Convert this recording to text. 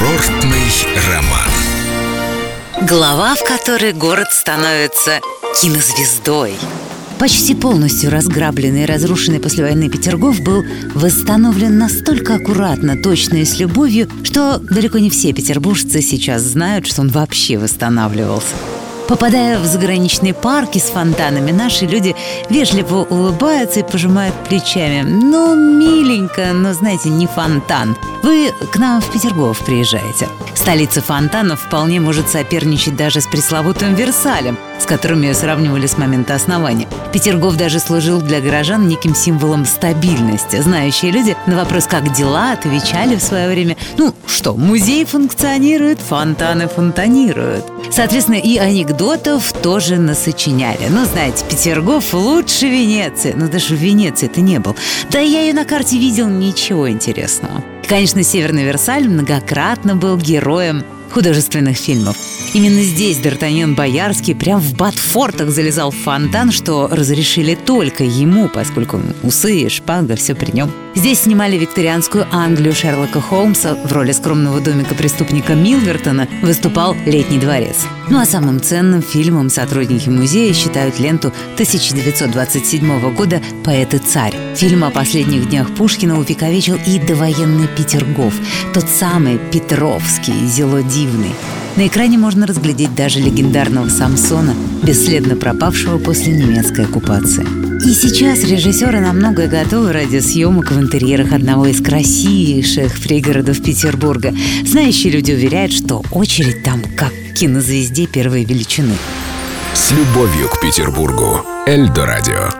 Курортный роман. Глава, в которой город становится кинозвездой. Почти полностью разграбленный и разрушенный после войны Петергоф был восстановлен настолько аккуратно, точно и с любовью, что далеко не все петербуржцы сейчас знают, что он вообще восстанавливался. Попадая в заграничные парки с фонтанами, наши люди вежливо улыбаются и пожимают плечами. Ну, миленько, но, знаете, не фонтан. Вы к нам в Петергоф приезжаете. Столица фонтанов вполне может соперничать даже с пресловутым Версалем, с которым ее сравнивали с момента основания. Петергоф даже служил для горожан неким символом стабильности. Знающие люди на вопрос «как дела?» отвечали в свое время «Ну что, музей функционирует, фонтаны фонтанируют». Соответственно, и анекдотов тоже насочиняли. Ну, знаете, Петергоф лучше Венеции. Ну, даже в Венеции ты не был. Да я ее на карте видел, ничего интересного. Конечно, Северный Версаль многократно был героем художественных фильмов. Именно здесь Д'Артаньян Боярский прям в Батфортах залезал в фонтан, что разрешили только ему, поскольку усы и шпага все при нем. Здесь снимали викторианскую Англию Шерлока Холмса в роли скромного домика преступника Милвертона выступал «Летний дворец». Ну а самым ценным фильмом сотрудники музея считают ленту 1927 года «Поэт и царь». Фильм о последних днях Пушкина увековечил и довоенный Петергоф, тот самый Петровский, зелодивный. На экране можно разглядеть даже легендарного Самсона, бесследно пропавшего после немецкой оккупации. И сейчас режиссеры на многое готовы ради съемок в интерьерах одного из красивейших пригородов Петербурга. Знающие люди уверяют, что очередь там как кинозвезде первой величины. С любовью к Петербургу. Эльдо радио.